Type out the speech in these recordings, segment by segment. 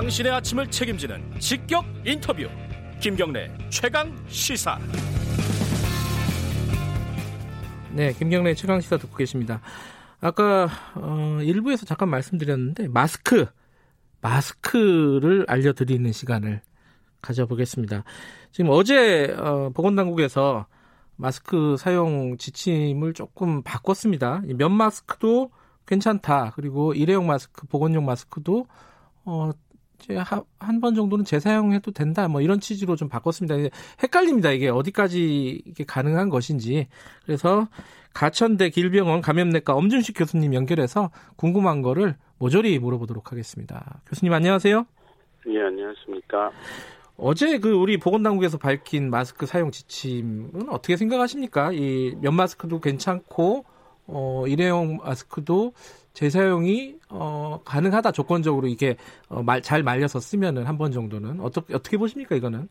당신의 아침을 책임지는 직격 인터뷰. 김경래 최강 시사. 네 김경래 최강 시사 듣고 계십니다. 아까 어, 일부에서 잠깐 말씀드렸는데 마스크 마스크를 알려드리는 시간을 가져보겠습니다. 지금 어제 어, 보건당국에서 마스크 사용 지침을 조금 바꿨습니다. 면 마스크도 괜찮다. 그리고 일회용 마스크 보건용 마스크도 어, 한 번 정도는 재사용해도 된다. 뭐 이런 취지로 좀 바꿨습니다. 헷갈립니다. 이게 어디까지 이게 가능한 것인지. 그래서 가천대 길병원 감염내과 엄준식 교수님 연결해서 궁금한 거를 모조리 물어보도록 하겠습니다. 교수님 안녕하세요. 예, 안녕하십니까. 어제 그 우리 보건당국에서 밝힌 마스크 사용 지침은 어떻게 생각하십니까? 이 면 마스크도 괜찮고 어 일회용 마스크도 재사용이 어, 가능하다 조건적으로 이게 어, 말, 잘 말려서 쓰면은 한 번 정도는 어떻게 어떻게 보십니까 이거는?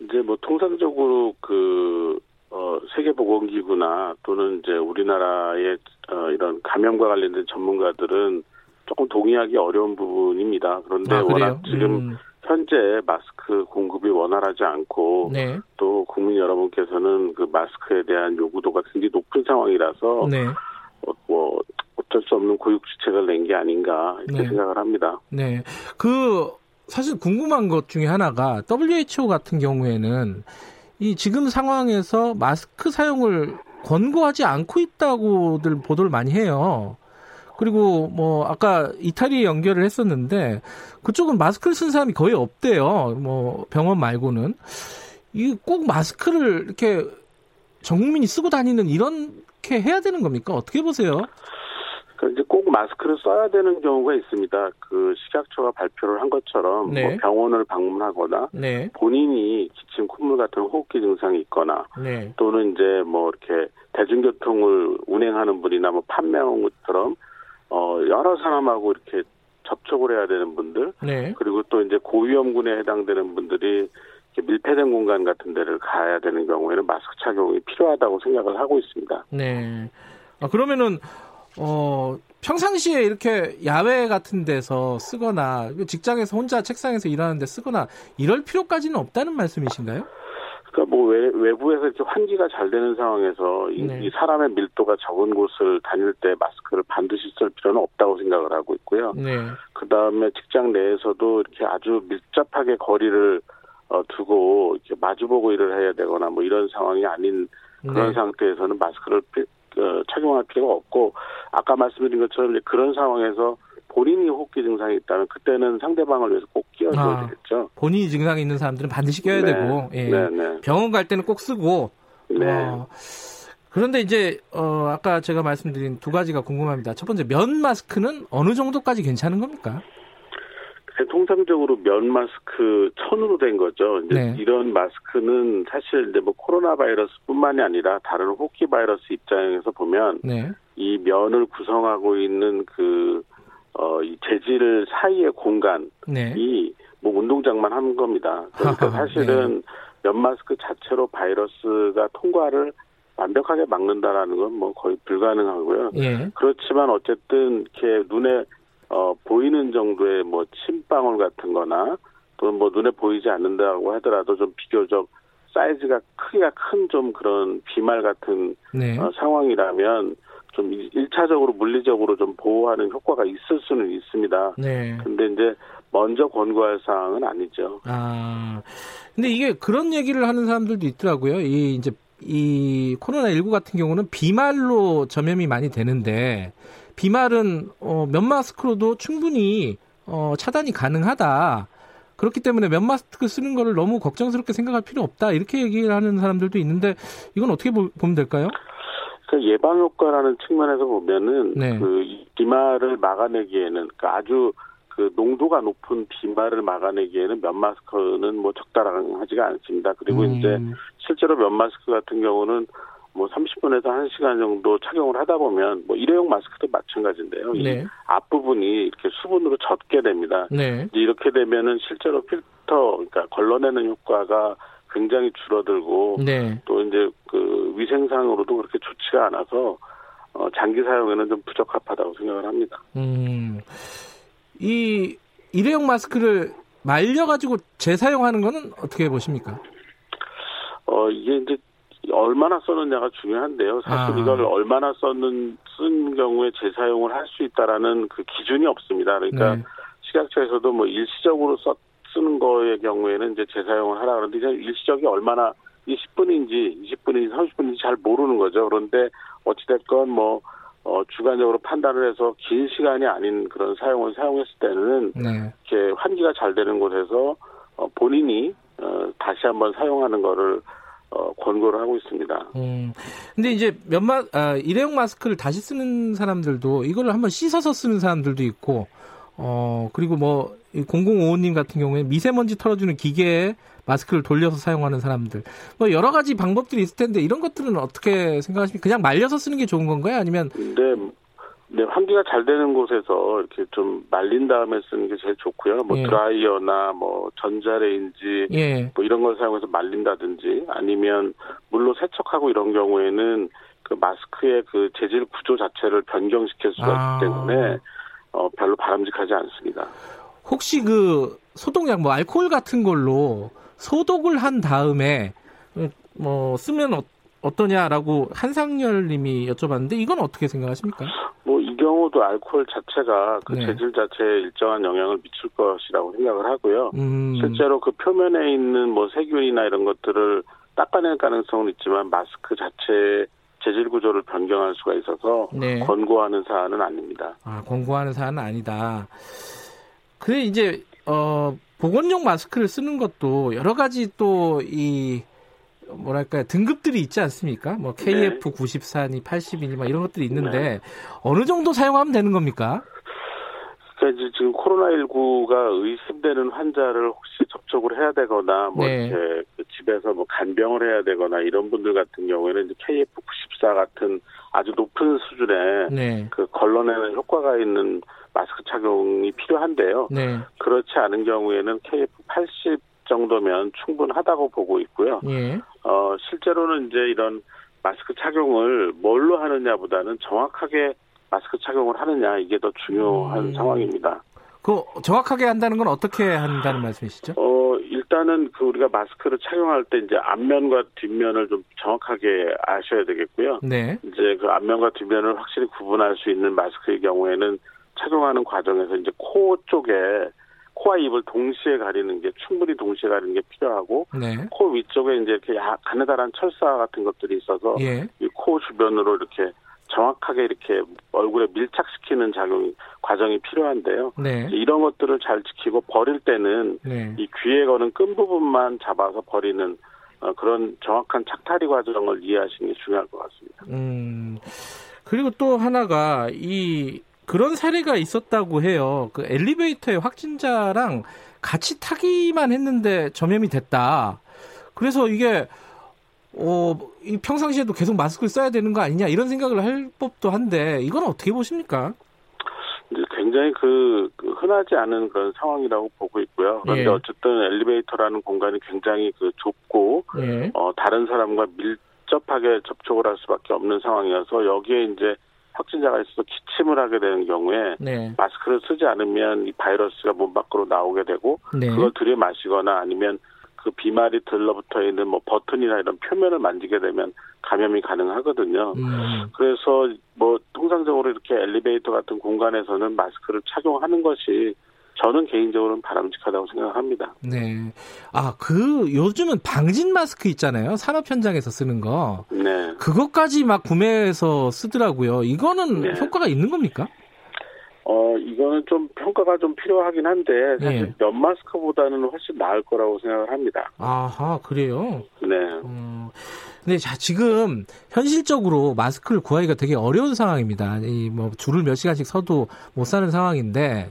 이제 뭐 통상적으로 그 어, 세계보건기구나 또는 이제 우리나라의 어, 이런 감염과 관련된 전문가들은 조금 동의하기 어려운 부분입니다. 그런데 아, 워낙 지금 음. 현재 마스크 공급이 원활하지 않고 네. 또 국민 여러분께서는 그 마스크에 대한 요구도가 굉장히 높은 상황이라서 네. 어, 뭐 어쩔 수 없는 고육지책을 낸 게 아닌가 이렇게 네. 생각을 합니다. 네. 그 사실 궁금한 것 중에 하나가 WHO 같은 경우에는 이 지금 상황에서 마스크 사용을 권고하지 않고 있다고들 보도를 많이 해요. 그리고 뭐 아까 이탈리 연결을 했었는데 그쪽은 마스크를 쓴 사람이 거의 없대요. 뭐 병원 말고는 이 꼭 마스크를 이렇게 전 국민이 쓰고 다니는 이렇게 해야 되는 겁니까? 어떻게 보세요? 그 이제 꼭 마스크를 써야 되는 경우가 있습니다. 그 식약처가 발표를 한 것처럼 네. 뭐 병원을 방문하거나 네, 본인이 기침, 콧물 같은 호흡기 증상이 있거나 네, 또는 이제 뭐 이렇게 대중교통을 운행하는 분이나 뭐 판매원처럼 어 여러 사람하고 이렇게 접촉을 해야 되는 분들 네. 그리고 또 이제 고위험군에 해당되는 분들이 이렇게 밀폐된 공간 같은 데를 가야 되는 경우에는 마스크 착용이 필요하다고 생각을 하고 있습니다. 네. 아, 그러면은, 어, 평상시에 이렇게 야외 같은 데서 쓰거나, 직장에서 혼자 책상에서 일하는데 쓰거나, 이럴 필요까지는 없다는 말씀이신가요? 그러니까 뭐 외, 외부에서 이렇게 환기가 잘 되는 상황에서 이, 네. 이 사람의 밀도가 적은 곳을 다닐 때 마스크를 반드시 쓸 필요는 없다고 생각을 하고 있고요. 네. 그 다음에 직장 내에서도 이렇게 아주 밀접하게 거리를 어, 두고 이렇게 마주보고 일을 해야 되거나 뭐 이런 상황이 아닌 그런 네. 상태에서는 마스크를 피- 어, 착용할 필요가 없고 아까 말씀드린 것처럼 이제 그런 상황에서 본인이 호흡기 증상이 있다면 그때는 상대방을 위해서 꼭 끼워줘야 아. 되겠죠. 본인이 증상이 있는 사람들은 반드시 껴야 네. 되고, 예. 네, 네, 병원 갈 때는 꼭 쓰고, 네. 어, 그런데 이제, 어, 아까 제가 말씀드린 두 가지가 궁금합니다. 첫 번째, 면 마스크는 어느 정도까지 괜찮은 겁니까? 그 통상적으로 면 마스크 천으로 된 거죠. 이제 네. 이런 마스크는 사실 이제 뭐 코로나 바이러스뿐만이 아니라 다른 호흡기 바이러스 입장에서 보면 네. 이 면을 구성하고 있는 그, 어, 이 재질 사이의 공간이 네. 뭐 운동장만 한 겁니다. 그러니까 하하, 사실은 면 마스크 자체로 바이러스가 통과를 완벽하게 막는다라는 건 뭐 거의 불가능하고요. 예. 그렇지만 어쨌든 이렇게 눈에 어, 보이는 정도의 뭐 침방울 같은 거나 또는 뭐 눈에 보이지 않는다고 하더라도 좀 비교적 사이즈가 크기가 큰 좀 그런 비말 같은 네. 어, 상황이라면 좀 일- 일차적으로 물리적으로 좀 보호하는 효과가 있을 수는 있습니다. 네. 근데 이제 먼저 권고할 사항은 아니죠. 아, 근데 이게 그런 얘기를 하는 사람들도 있더라고요. 이 이제 이 코로나 19 같은 경우는 비말로 전염이 많이 되는데 비말은 어, 면 마스크로도 충분히 어, 차단이 가능하다. 그렇기 때문에 면 마스크 쓰는 거를 너무 걱정스럽게 생각할 필요 없다. 이렇게 얘기를 하는 사람들도 있는데 이건 어떻게 보, 면 될까요? 그 예방 효과라는 측면에서 보면은 네. 그이 비말을 막아내기에는 그러니까 아주 그 농도가 높은 비말을 막아내기에는 면 마스크는 뭐 적당하지가 않습니다. 그리고 음, 이제 실제로 면 마스크 같은 경우는 뭐 30분에서 1시간 정도 착용을 하다 보면 뭐 일회용 마스크도 마찬가지인데요. 이 네. 앞부분이 이렇게 수분으로 젖게 됩니다. 네. 이제 이렇게 되면은 실제로 필터 그러니까 걸러내는 효과가 굉장히 줄어들고 네. 또 이제 그 위생상으로도 그렇게 좋지가 않아서 어, 장기 사용에는 좀 부적합하다고 생각을 합니다. 음, 이 일회용 마스크를 말려가지고 재사용하는 거는 어떻게 보십니까? 어, 이게 이제 얼마나 썼느냐가 중요한데요. 사실 아. 이걸 얼마나 썼는, 쓴 경우에 재사용을 할 수 있다라는 그 기준이 없습니다. 그러니까 네. 식약처에서도 뭐 일시적으로 써, 쓰는 거의 경우에는 이제 재사용을 하라 그러는데 이제 일시적이 얼마나 20분인지 20분인지 30분인지 잘 모르는 거죠. 그런데 어찌됐건 뭐 어, 주관적으로 판단을 해서 긴 시간이 아닌 그런 사용을 사용했을 때는 네. 이렇게 환기가 잘 되는 곳에서 어, 본인이 어, 다시 한번 사용하는 거를 어, 권고를 하고 있습니다. 음. 근데 이제 몇마 아, 일회용 마스크를 다시 쓰는 사람들도 이걸 한번 씻어서 쓰는 사람들도 있고 어 그리고 뭐 0055님 같은 경우에 미세먼지 털어주는 기계에 마스크를 돌려서 사용하는 사람들 뭐 여러 가지 방법들이 있을 텐데 이런 것들은 어떻게 생각하십니까? 그냥 말려서 쓰는 게 좋은 건가요? 아니면 근데 네, 환기가 잘 되는 곳에서 이렇게 좀 말린 다음에 쓰는 게 제일 좋고요. 뭐 예. 드라이어나 뭐 전자레인지 예. 뭐 이런 걸 사용해서 말린다든지 아니면 물로 세척하고 이런 경우에는 그 마스크의 그 재질 구조 자체를 변경시킬 수가 아. 있기 때문에 어, 별로 바람직하지 않습니다. 혹시 그 소독약 뭐 알코올 같은 걸로 소독을 한 다음에 음, 뭐 쓰면 어, 어떠냐라고 한상열 님이 여쭤봤는데 이건 어떻게 생각하십니까? 뭐 이 경우도 알코올 자체가 그 네. 재질 자체에 일정한 영향을 미칠 것이라고 생각을 하고요. 음, 실제로 그 표면에 있는 뭐 세균이나 이런 것들을 닦아낼 가능성은 있지만 마스크 자체 재질 구조를 변경할 수가 있어서 네. 권고하는 사안은 아닙니다. 아, 권고하는 사안은 아니다. 그래 이제 어 보건용 마스크를 쓰는 것도 여러 가지 또 이 뭐랄까 등급들이 있지 않습니까? 뭐 KF 94니 80이니 막 이런 것들이 있는데 네. 어느 정도 사용하면 되는 겁니까? 그러니까 이제 지금 코로나19가 의심되는 환자를 혹시 접촉을 해야 되거나 뭐 네. 이렇게 그 집에서 뭐 간병을 해야 되거나 이런 분들 같은 경우에는 이제 KF94 같은 아주 높은 수준의 네. 그 걸러내는 효과가 있는 마스크 착용이 필요한데요. 네. 그렇지 않은 경우에는 KF80 정도면 충분하다고 보고 있고요. 예. 어, 실제로는 이제 이런 마스크 착용을 뭘로 하느냐보다는 정확하게 마스크 착용을 하느냐 이게 더 중요한 음. 상황입니다. 그 정확하게 한다는 건 어떻게 한다는 말씀이시죠? 어, 일단은 그 우리가 마스크를 착용할 때 이제 앞면과 뒷면을 좀 정확하게 아셔야 되겠고요. 네. 이제 그 앞면과 뒷면을 확실히 구분할 수 있는 마스크의 경우에는 착용하는 과정에서 이제 코 쪽에 코와 입을 동시에 가리는 게 충분히 동시에 가리는 게 필요하고 네. 코 위쪽에 이제 이렇게 야- 가느다란 철사 같은 것들이 있어서 예. 이코 주변으로 이렇게 정확하게 이렇게 얼굴에 밀착시키는 작용 과정이 필요한데요. 네. 이런 것들을 잘 지키고 버릴 때는 네. 이 귀에 거는 끈 부분만 잡아서 버리는 어, 그런 정확한 착탈이 과정을 이해하시는 게 중요할 것 같습니다. 음, 그리고 또 하나가 이 그런 사례가 있었다고 해요. 그 엘리베이터에 확진자랑 같이 타기만 했는데 전염이 됐다. 그래서 이게 어, 이 평상시에도 계속 마스크를 써야 되는 거 아니냐 이런 생각을 할 법도 한데 이건 어떻게 보십니까? 굉장히 그, 그 흔하지 않은 그런 상황이라고 보고 있고요. 그런데 예. 어쨌든 엘리베이터라는 공간이 굉장히 그 좁고 예. 어, 다른 사람과 밀접하게 접촉을 할 수밖에 없는 상황이어서 여기에 이제 확진자가 있어서 기침을 하게 되는 경우에 네. 마스크를 쓰지 않으면 이 바이러스가 몸 밖으로 나오게 되고 네. 그걸 들이마시거나 아니면 그 비말이 들러붙어 있는 뭐 버튼이나 이런 표면을 만지게 되면 감염이 가능하거든요. 음, 그래서 뭐 통상적으로 이렇게 엘리베이터 같은 공간에서는 마스크를 착용하는 것이 저는 개인적으로는 바람직하다고 생각합니다. 네. 아, 그 요즘은 방진 마스크 있잖아요. 산업 현장에서 쓰는 거. 네. 그것까지 막 구매해서 쓰더라고요. 이거는 네. 효과가 있는 겁니까? 어, 이거는 좀 평가가 좀 필요하긴 한데, 사실 예. 면 마스크보다는 훨씬 나을 거라고 생각을 합니다. 아하, 그래요. 네. 음, 근데 자, 지금 현실적으로 마스크를 구하기가 되게 어려운 상황입니다. 이 뭐 줄을 몇 시간씩 서도 못 사는 상황인데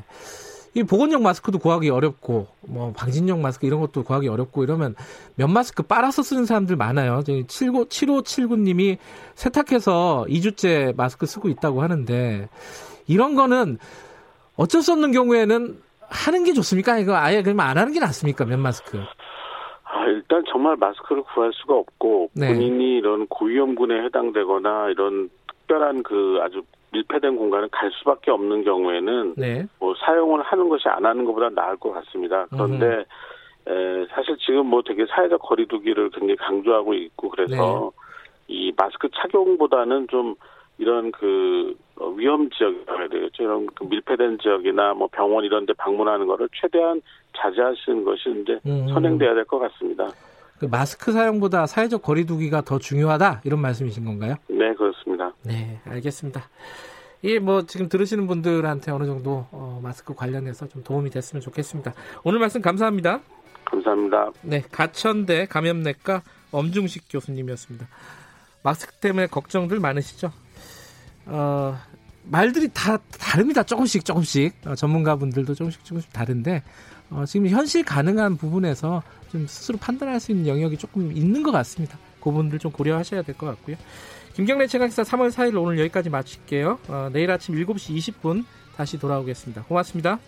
이 보건용 마스크도 구하기 어렵고 뭐 방진용 마스크 이런 것도 구하기 어렵고 이러면 면 마스크 빨아서 쓰는 사람들 많아요. 저희 79 7579님이 세탁해서 2주째 마스크 쓰고 있다고 하는데 이런 거는 어쩔 수 없는 경우에는 하는 게 좋습니까? 이거 아예 그러면 안 하는 게 낫습니까? 면 마스크. 아, 일단 정말 마스크를 구할 수가 없고, 네. 본인이 이런 고위험군에 해당되거나 이런 특별한 그 아주 밀폐된 공간을 갈 수밖에 없는 경우에는 네. 뭐 사용을 하는 것이 안 하는 것보다 나을 것 같습니다. 그런데 에, 사실 지금 뭐 되게 사회적 거리두기를 굉장히 강조하고 있고 그래서 이 마스크 착용보다는 좀 이런 그 어, 위험 지역이라고 해야 되겠죠. 이런 그 밀폐된 지역이나 뭐 병원 이런 데 방문하는 거를 최대한 자제하시는 것이 이제 음. 선행돼야 될 것 같습니다. 그 마스크 사용보다 사회적 거리두기가 더 중요하다 이런 말씀이신 건가요? 네, 그렇습니다. 네, 알겠습니다. 이게 뭐 지금 들으시는 분들한테 어느 정도 어, 마스크 관련해서 좀 도움이 됐으면 좋겠습니다. 오늘 말씀 감사합니다. 감사합니다. 네, 가천대 감염내과 엄중식 교수님이었습니다. 마스크 때문에 걱정들 많으시죠? 어, 말들이 다 다릅니다. 조금씩 조금씩 어, 전문가분들도 조금씩 조금씩 다른데 어, 지금 현실 가능한 부분에서 좀 스스로 판단할 수 있는 영역이 조금 있는 것 같습니다. 그 부분들 좀 고려하셔야 될 것 같고요. 김경래 최강기사 3월 4일 오늘 여기까지 마칠게요. 어, 내일 아침 7시 20분 다시 돌아오겠습니다. 고맙습니다.